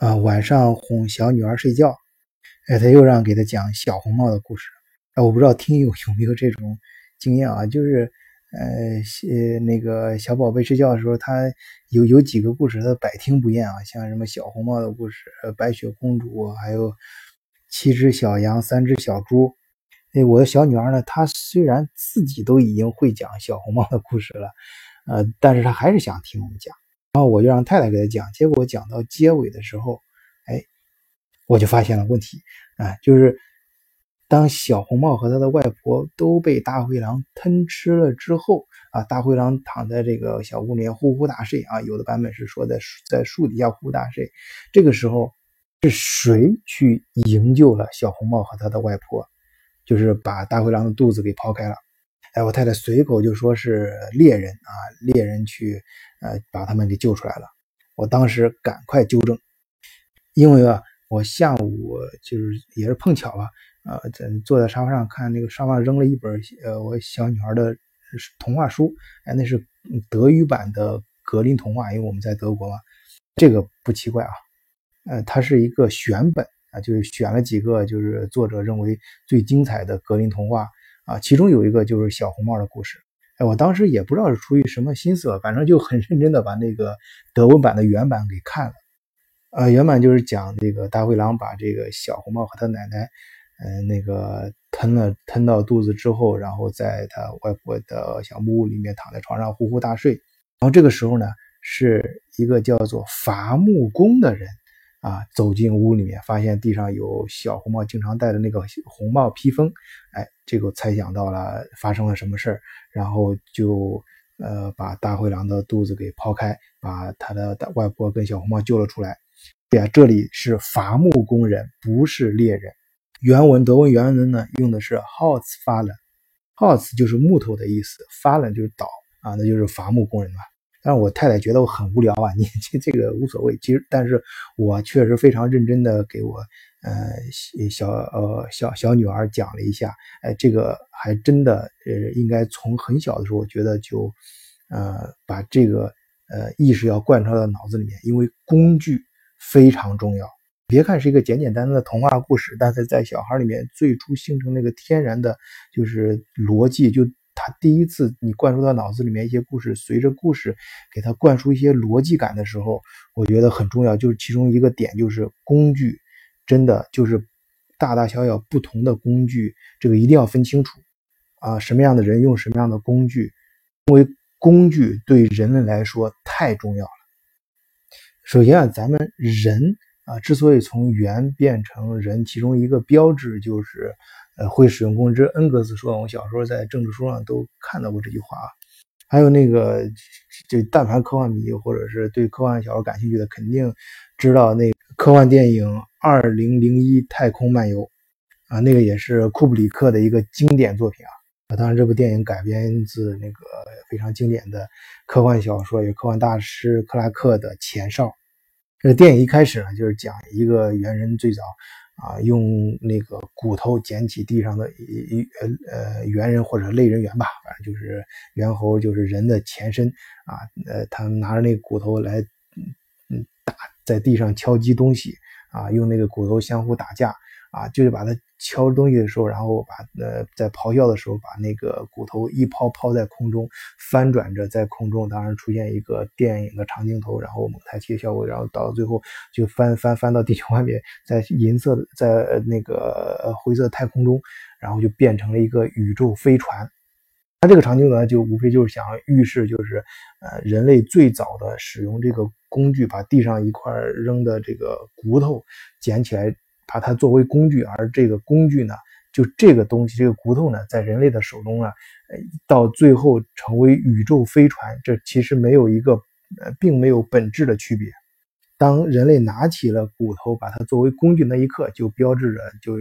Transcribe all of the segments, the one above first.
啊，晚上哄小女儿睡觉，哎，他又让给他讲小红帽的故事。啊，我不知道听友有没有这种经验啊？就是，呃，呃，那个小宝贝睡觉的时候，他有有几个故事，他百听不厌啊，像什么小红帽的故事、白雪公主，还有七只小羊、三只小猪。哎，我的小女儿呢，她虽然自己都已经会讲小红帽的故事了，呃，但是她还是想听我们讲。然后我就让太太给他讲，结果讲到结尾的时候，哎，我就发现了问题啊，就是当小红帽和他的外婆都被大灰狼吞吃了之后啊，大灰狼躺在这个小屋里面呼呼大睡啊，有的版本是说在在树底下呼呼大睡，这个时候是谁去营救了小红帽和他的外婆？就是把大灰狼的肚子给刨开了。哎，我太太随口就说是猎人啊，猎人去呃把他们给救出来了。我当时赶快纠正，因为啊，我下午就是也是碰巧吧，呃，在坐在沙发上看那个沙发扔了一本呃我小女儿的童话书，哎，那是德语版的格林童话，因为我们在德国嘛，这个不奇怪啊，呃，它是一个选本啊，就是选了几个就是作者认为最精彩的格林童话。啊，其中有一个就是小红帽的故事。哎，我当时也不知道是出于什么心思，反正就很认真的把那个德文版的原版给看了。呃，原版就是讲这个大灰狼把这个小红帽和他奶奶，嗯，那个吞了吞到肚子之后，然后在他外婆的小木屋里面躺在床上呼呼大睡。然后这个时候呢，是一个叫做伐木工的人。啊，走进屋里面，发现地上有小红帽经常戴的那个红帽披风，哎，这个猜想到了发生了什么事儿，然后就呃把大灰狼的肚子给剖开，把他的外婆跟小红帽救了出来。对啊，这里是伐木工人，不是猎人。原文德文原文呢用的是 Holzfällen，Holz 就是木头的意思，Fallen 就是倒啊，那就是伐木工人嘛。但是我太太觉得我很无聊啊，你这这个无所谓。其实，但是我确实非常认真的给我呃小呃小小女儿讲了一下，哎，这个还真的呃应该从很小的时候，我觉得就呃把这个呃意识要贯穿到脑子里面，因为工具非常重要。别看是一个简简单单的童话故事，但是在小孩里面最初形成那个天然的，就是逻辑就。他第一次你灌输到脑子里面一些故事，随着故事给他灌输一些逻辑感的时候，我觉得很重要。就是其中一个点就是工具，真的就是大大小小不同的工具，这个一定要分清楚啊，什么样的人用什么样的工具，因为工具对人类来说太重要了。首先啊，咱们人啊之所以从猿变成人，其中一个标志就是。呃，会使用公知，恩格斯说，我小时候在政治书上都看到过这句话啊。还有那个，就但凡科幻迷或者是对科幻小说感兴趣的，肯定知道那科幻电影《二零零一太空漫游》啊，那个也是库布里克的一个经典作品啊。啊，当然这部电影改编自那个非常经典的科幻小说，也科幻大师克拉克的《前哨》。这个电影一开始呢，就是讲一个猿人最早。啊，用那个骨头捡起地上的一呃呃猿人或者类人猿吧，反正就是猿猴，就是人的前身啊。呃，他拿着那个骨头来，嗯打在地上敲击东西啊，用那个骨头相互打架。啊，就是把它敲东西的时候，然后把呃在咆哮的时候，把那个骨头一抛抛在空中，翻转着在空中，当然出现一个电影的长镜头，然后蒙太奇的效果，然后到最后就翻翻翻到地球外面，在银色的在那个灰色太空中，然后就变成了一个宇宙飞船。它这个场景呢，就无非就是想预示，就是呃人类最早的使用这个工具，把地上一块扔的这个骨头捡起来。把它作为工具，而这个工具呢，就这个东西，这个骨头呢，在人类的手中呢，呃，到最后成为宇宙飞船，这其实没有一个，呃，并没有本质的区别。当人类拿起了骨头，把它作为工具那一刻，就标志着，就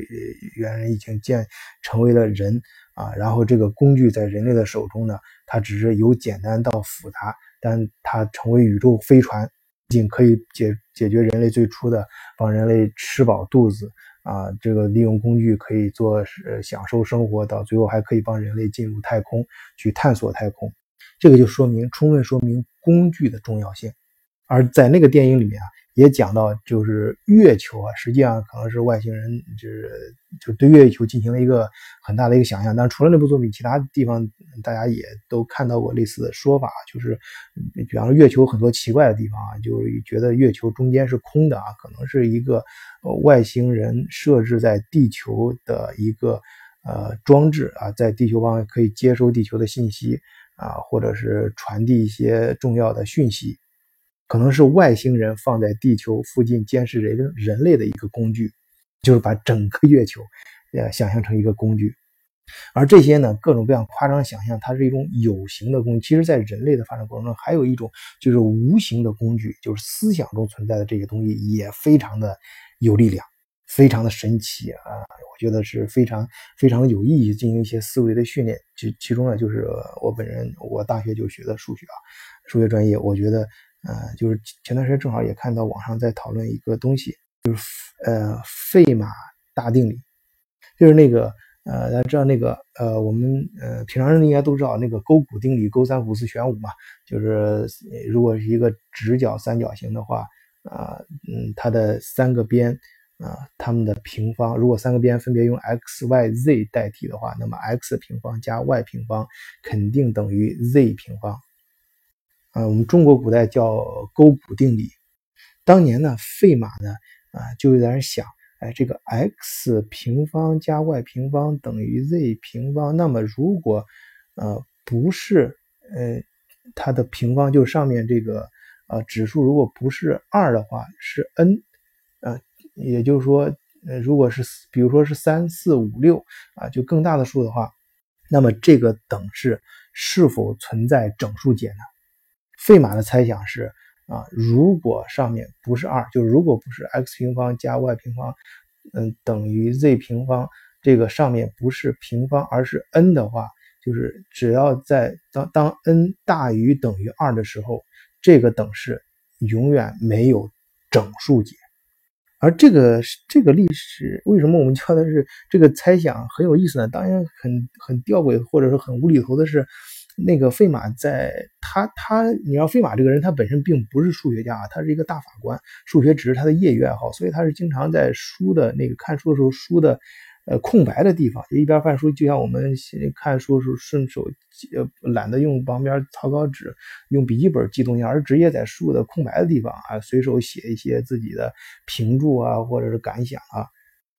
猿人已经建成为了人啊。然后这个工具在人类的手中呢，它只是由简单到复杂，但它成为宇宙飞船。仅可以解解决人类最初的帮人类吃饱肚子啊，这个利用工具可以做呃享受生活，到最后还可以帮人类进入太空去探索太空，这个就说明充分说明工具的重要性。而在那个电影里面啊，也讲到，就是月球啊，实际上可能是外星人就是就对月球进行了一个很大的一个想象。但除了那部作品，其他地方大家也都看到过类似的说法，就是比方说月球很多奇怪的地方啊，就是觉得月球中间是空的啊，可能是一个外星人设置在地球的一个呃装置啊，在地球方可以接收地球的信息。啊，或者是传递一些重要的讯息，可能是外星人放在地球附近监视人人类的一个工具，就是把整个月球，呃，想象成一个工具。而这些呢，各种各样夸张想象，它是一种有形的工具。其实，在人类的发展过程中，还有一种就是无形的工具，就是思想中存在的这些东西，也非常的有力量。非常的神奇啊！我觉得是非常非常有意义，进行一些思维的训练。其其中呢，就是我本人，我大学就学的数学啊，数学专业。我觉得，呃，就是前段时间正好也看到网上在讨论一个东西，就是呃费马大定理，就是那个呃大家知道那个呃我们呃平常人应该都知道那个勾股定理，勾三股四弦五嘛，就是如果是一个直角三角形的话，啊嗯它的三个边。啊，它们的平方，如果三个边分别用 x、y、z 代替的话，那么 x 平方加 y 平方肯定等于 z 平方。啊，我们中国古代叫勾股定理。当年呢，费马呢，啊，就有点想，哎，这个 x 平方加 y 平方等于 z 平方，那么如果，呃，不是，呃，它的平方就上面这个，呃，指数如果不是二的话，是 n 呃。也就是说，呃，如果是比如说是三四五六啊，就更大的数的话，那么这个等式是否存在整数解呢？费马的猜想是啊，如果上面不是二，就如果不是 x 平方加 y 平方，嗯，等于 z 平方，这个上面不是平方而是 n 的话，就是只要在当当 n 大于等于二的时候，这个等式永远没有整数解。而这个这个历史为什么我们叫它是这个猜想很有意思呢？当然很很吊诡或者说很无厘头的是，那个费马在他他你要费马这个人他本身并不是数学家啊，他是一个大法官，数学只是他的业余爱好，所以他是经常在书的那个看书的时候书的。呃，空白的地方就一边翻书，就像我们看书的时候顺手呃懒得用旁边草稿纸，用笔记本记东西，而直接在书的空白的地方啊，随手写一些自己的评注啊，或者是感想啊。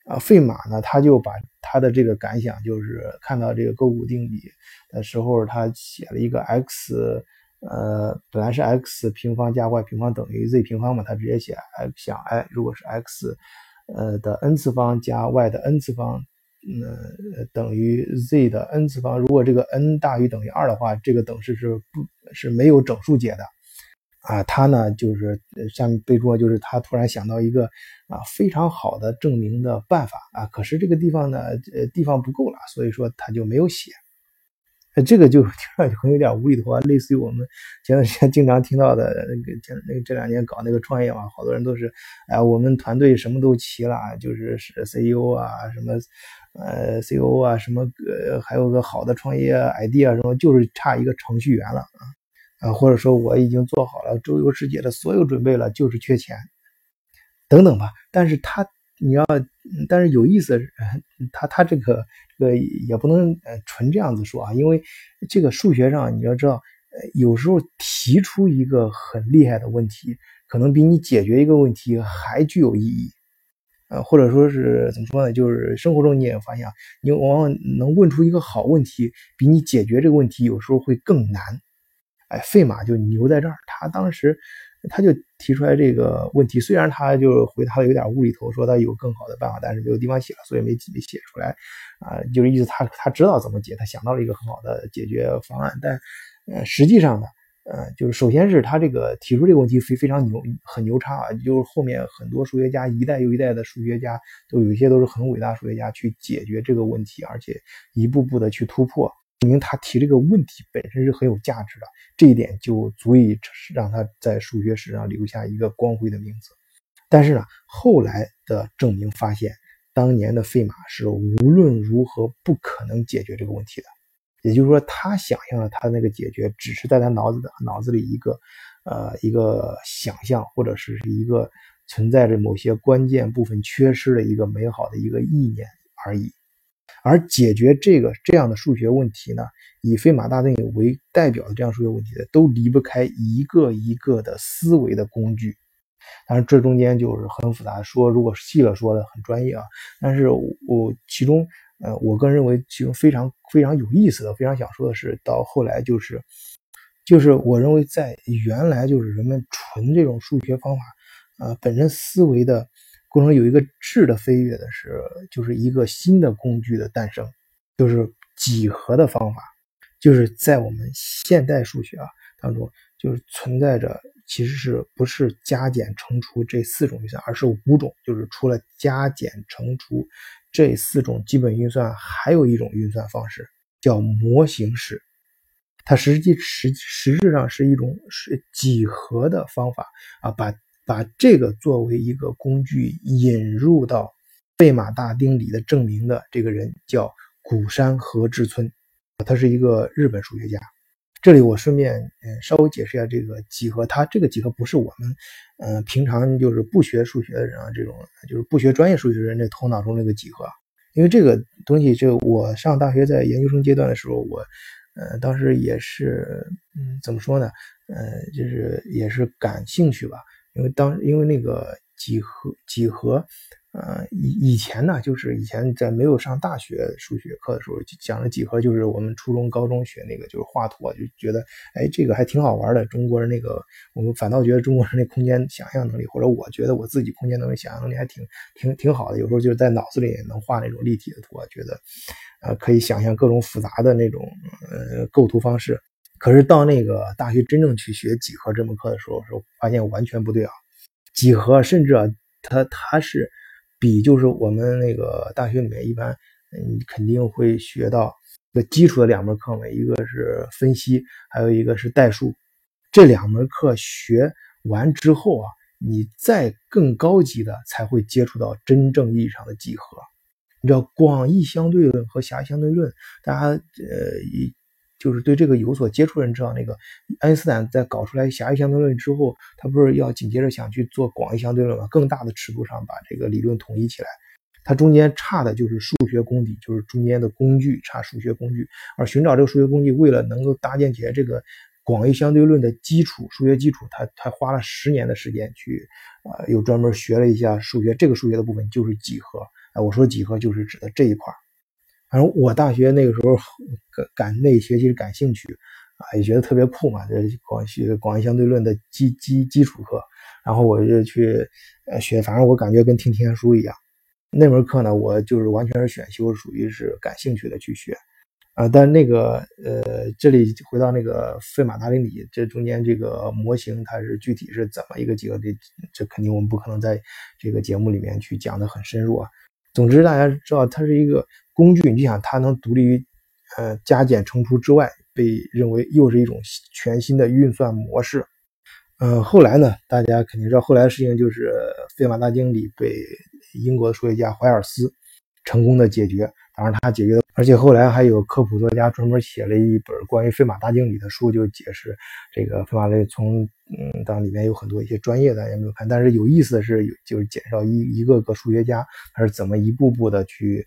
啊，费马呢，他就把他的这个感想，就是看到这个勾股定理的时候，他写了一个 x，呃，本来是 x 平方加 y 平方等于 z 平方嘛，他直接写想，哎，如果是 x。呃的 n 次方加 y 的 n 次方，呃等于 z 的 n 次方。如果这个 n 大于等于二的话，这个等式是不是没有整数解的啊？他呢就是下面备注就是他突然想到一个啊非常好的证明的办法啊，可是这个地方呢呃地方不够了，所以说他就没有写。这个就 听上去很有点无厘头啊，类似于我们前段时间经常听到的那个前那个这两年搞那个创业嘛，好多人都是，哎，我们团队什么都齐了，就是是 CEO 啊，什么呃 CEO 啊，什么呃还有个好的创业 idea 什么，就是差一个程序员了啊，啊，或者说我已经做好了周游世界的所有准备了，就是缺钱，等等吧。但是他你要，但是有意思，他他这个。这个也不能纯这样子说啊，因为这个数学上你要知道，呃有时候提出一个很厉害的问题，可能比你解决一个问题还具有意义，呃或者说是怎么说呢？就是生活中你也发现，你往往能问出一个好问题，比你解决这个问题有时候会更难。哎，费马就牛在这儿，他当时。他就提出来这个问题，虽然他就回答的有点无厘头，说他有更好的办法，但是没有地方写了，所以没没写出来。啊，就是意思他他知道怎么解，他想到了一个很好的解决方案，但呃，实际上呢，呃，就是首先是他这个提出这个问题非非常牛，很牛叉啊，就是后面很多数学家一代又一代的数学家都有一些都是很伟大数学家去解决这个问题，而且一步步的去突破。证明他提这个问题本身是很有价值的，这一点就足以让他在数学史上留下一个光辉的名字。但是呢，后来的证明发现，当年的费马是无论如何不可能解决这个问题的。也就是说，他想象的他那个解决，只是在他脑子的脑子里一个，呃，一个想象或者是一个存在着某些关键部分缺失的一个美好的一个意念而已。而解决这个这样的数学问题呢，以费马大定理为代表的这样数学问题的，都离不开一个一个的思维的工具。当然，这中间就是很复杂，说如果细了说的很专业啊。但是我其中，呃，我个人认为其中非常非常有意思的，非常想说的是，到后来就是，就是我认为在原来就是人们纯这种数学方法，呃，本身思维的过程有一个质的飞跃的是，就是一个新的工具的诞生，就是几何的方法，就是在我们现代数学啊当中，就是存在着。其实是不是加减乘除这四种运算，而是五种，就是除了加减乘除这四种基本运算，还有一种运算方式叫模型式。它实际实实质上是一种是几何的方法啊，把把这个作为一个工具引入到费马大定理的证明的这个人叫古山和志村，他是一个日本数学家。这里我顺便嗯稍微解释一下这个几何，它这个几何不是我们嗯平常就是不学数学的人啊，这种就是不学专业数学的人的头脑中那个几何，因为这个东西就我上大学在研究生阶段的时候，我呃当时也是嗯怎么说呢，呃就是也是感兴趣吧，因为当因为那个几何几何。呃，以以前呢，就是以前在没有上大学数学课的时候，讲的几何，就是我们初中、高中学那个，就是画图，就觉得，哎，这个还挺好玩的。中国人那个，我们反倒觉得中国人那空间想象能力，或者我觉得我自己空间能力、想象能力还挺挺挺好的。有时候就是在脑子里也能画那种立体的图，觉得，呃，可以想象各种复杂的那种呃构图方式。可是到那个大学真正去学几何这门课的时候，时候发现完全不对啊。几何甚至啊，它它是。比就是我们那个大学里面一般，嗯，肯定会学到个基础的两门课嘛，一个是分析，还有一个是代数。这两门课学完之后啊，你再更高级的才会接触到真正意义上的几何。你知道广义相对论和狭义相对论，大家呃一。就是对这个有所接触人知道，那个爱因斯坦在搞出来狭义相对论之后，他不是要紧接着想去做广义相对论吗？更大的尺度上把这个理论统一起来。它中间差的就是数学功底，就是中间的工具差数学工具。而寻找这个数学工具，为了能够搭建起来这个广义相对论的基础数学基础，他他花了十年的时间去，啊，又专门学了一下数学。这个数学的部分就是几何。啊，我说几何就是指的这一块反正我大学那个时候感感那学习感兴趣啊，也觉得特别酷嘛，这广学广义相对论的基基基础课，然后我就去呃学，反正我感觉跟听天书一样。那门课呢，我就是完全是选修，属于是感兴趣的去学啊。但那个呃，这里回到那个费马大定理，这中间这个模型它是具体是怎么一个几何的，这肯定我们不可能在这个节目里面去讲的很深入啊。总之，大家知道它是一个工具，你想它能独立于呃加减乘除之外，被认为又是一种全新的运算模式。呃，后来呢，大家肯定知道，后来的事情就是费马大定理被英国的数学家怀尔斯成功的解决。当然，他解决的，而且后来还有科普作家专门写了一本关于费马大定理的书，就解释这个费马类从嗯，当然里面有很多一些专业的也没有看，但是有意思的是，就是介绍一一个个数学家他是怎么一步步的去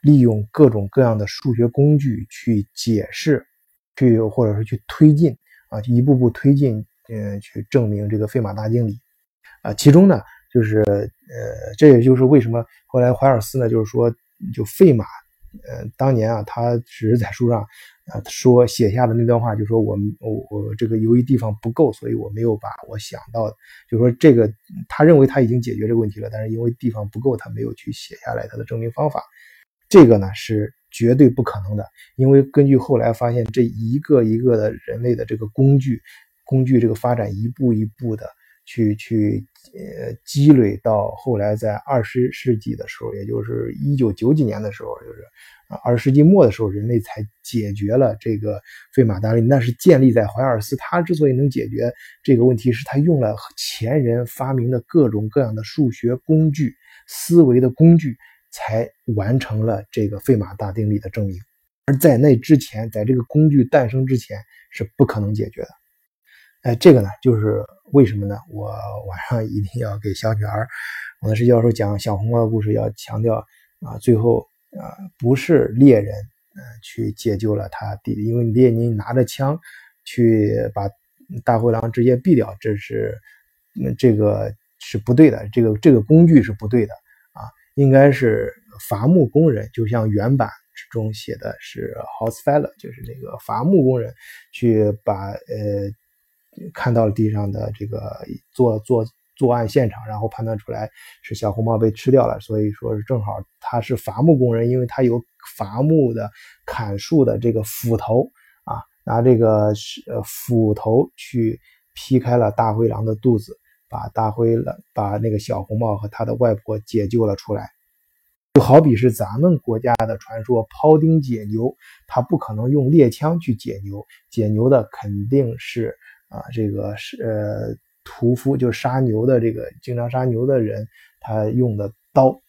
利用各种各样的数学工具去解释，去或者是去推进啊，一步步推进，嗯，去证明这个费马大定理啊，其中呢，就是呃，这也就是为什么后来怀尔斯呢，就是说就费马。呃，当年啊，他只是在书上，呃说写下的那段话，就说我们我我这个由于地方不够，所以我没有把我想到，就说这个他认为他已经解决这个问题了，但是因为地方不够，他没有去写下来他的证明方法。这个呢是绝对不可能的，因为根据后来发现，这一个一个的人类的这个工具，工具这个发展一步一步的。去去呃积累到后来，在二十世纪的时候，也就是一九九几年的时候，就是二十世纪末的时候，人类才解决了这个费马大定理。那是建立在怀尔斯，他之所以能解决这个问题，是他用了前人发明的各种各样的数学工具、思维的工具，才完成了这个费马大定理的证明。而在那之前，在这个工具诞生之前，是不可能解决的。哎，这个呢，就是为什么呢？我晚上一定要给小女儿，我的是教授讲小红帽的故事，要强调啊，最后啊，不是猎人嗯去解救了他弟弟，因为列宁拿着枪去把大灰狼直接毙掉，这是那这个是不对的，这个这个工具是不对的啊，应该是伐木工人，就像原版之中写的是 hostfiler 就是那个伐木工人去把呃。看到了地上的这个作作作案现场，然后判断出来是小红帽被吃掉了，所以说是正好他是伐木工人，因为他有伐木的砍树的这个斧头啊，拿这个呃斧头去劈开了大灰狼的肚子，把大灰狼把那个小红帽和他的外婆解救了出来。就好比是咱们国家的传说庖丁解牛，他不可能用猎枪去解牛，解牛的肯定是。啊，这个是呃屠夫，就杀牛的这个经常杀牛的人，他用的刀。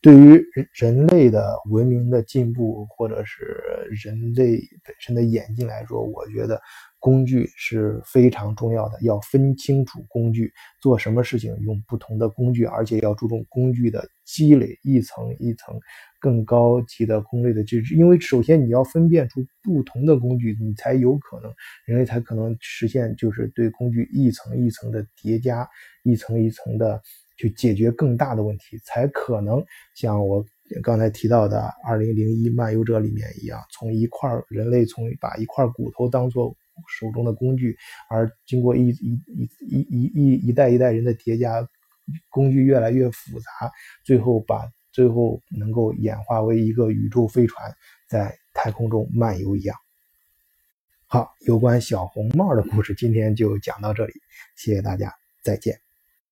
对于人类的文明的进步，或者是人类本身的演进来说，我觉得工具是非常重要的。要分清楚工具，做什么事情用不同的工具，而且要注重工具的积累，一层一层更高级的工具的机制。因为首先你要分辨出不同的工具，你才有可能人类才可能实现就是对工具一层一层的叠加，一层一层的。去解决更大的问题，才可能像我刚才提到的《二零零一漫游者》里面一样，从一块人类从把一块骨头当做手中的工具，而经过一一一一一一代一代人的叠加，工具越来越复杂，最后把最后能够演化为一个宇宙飞船在太空中漫游一样。好，有关小红帽的故事今天就讲到这里，谢谢大家，再见。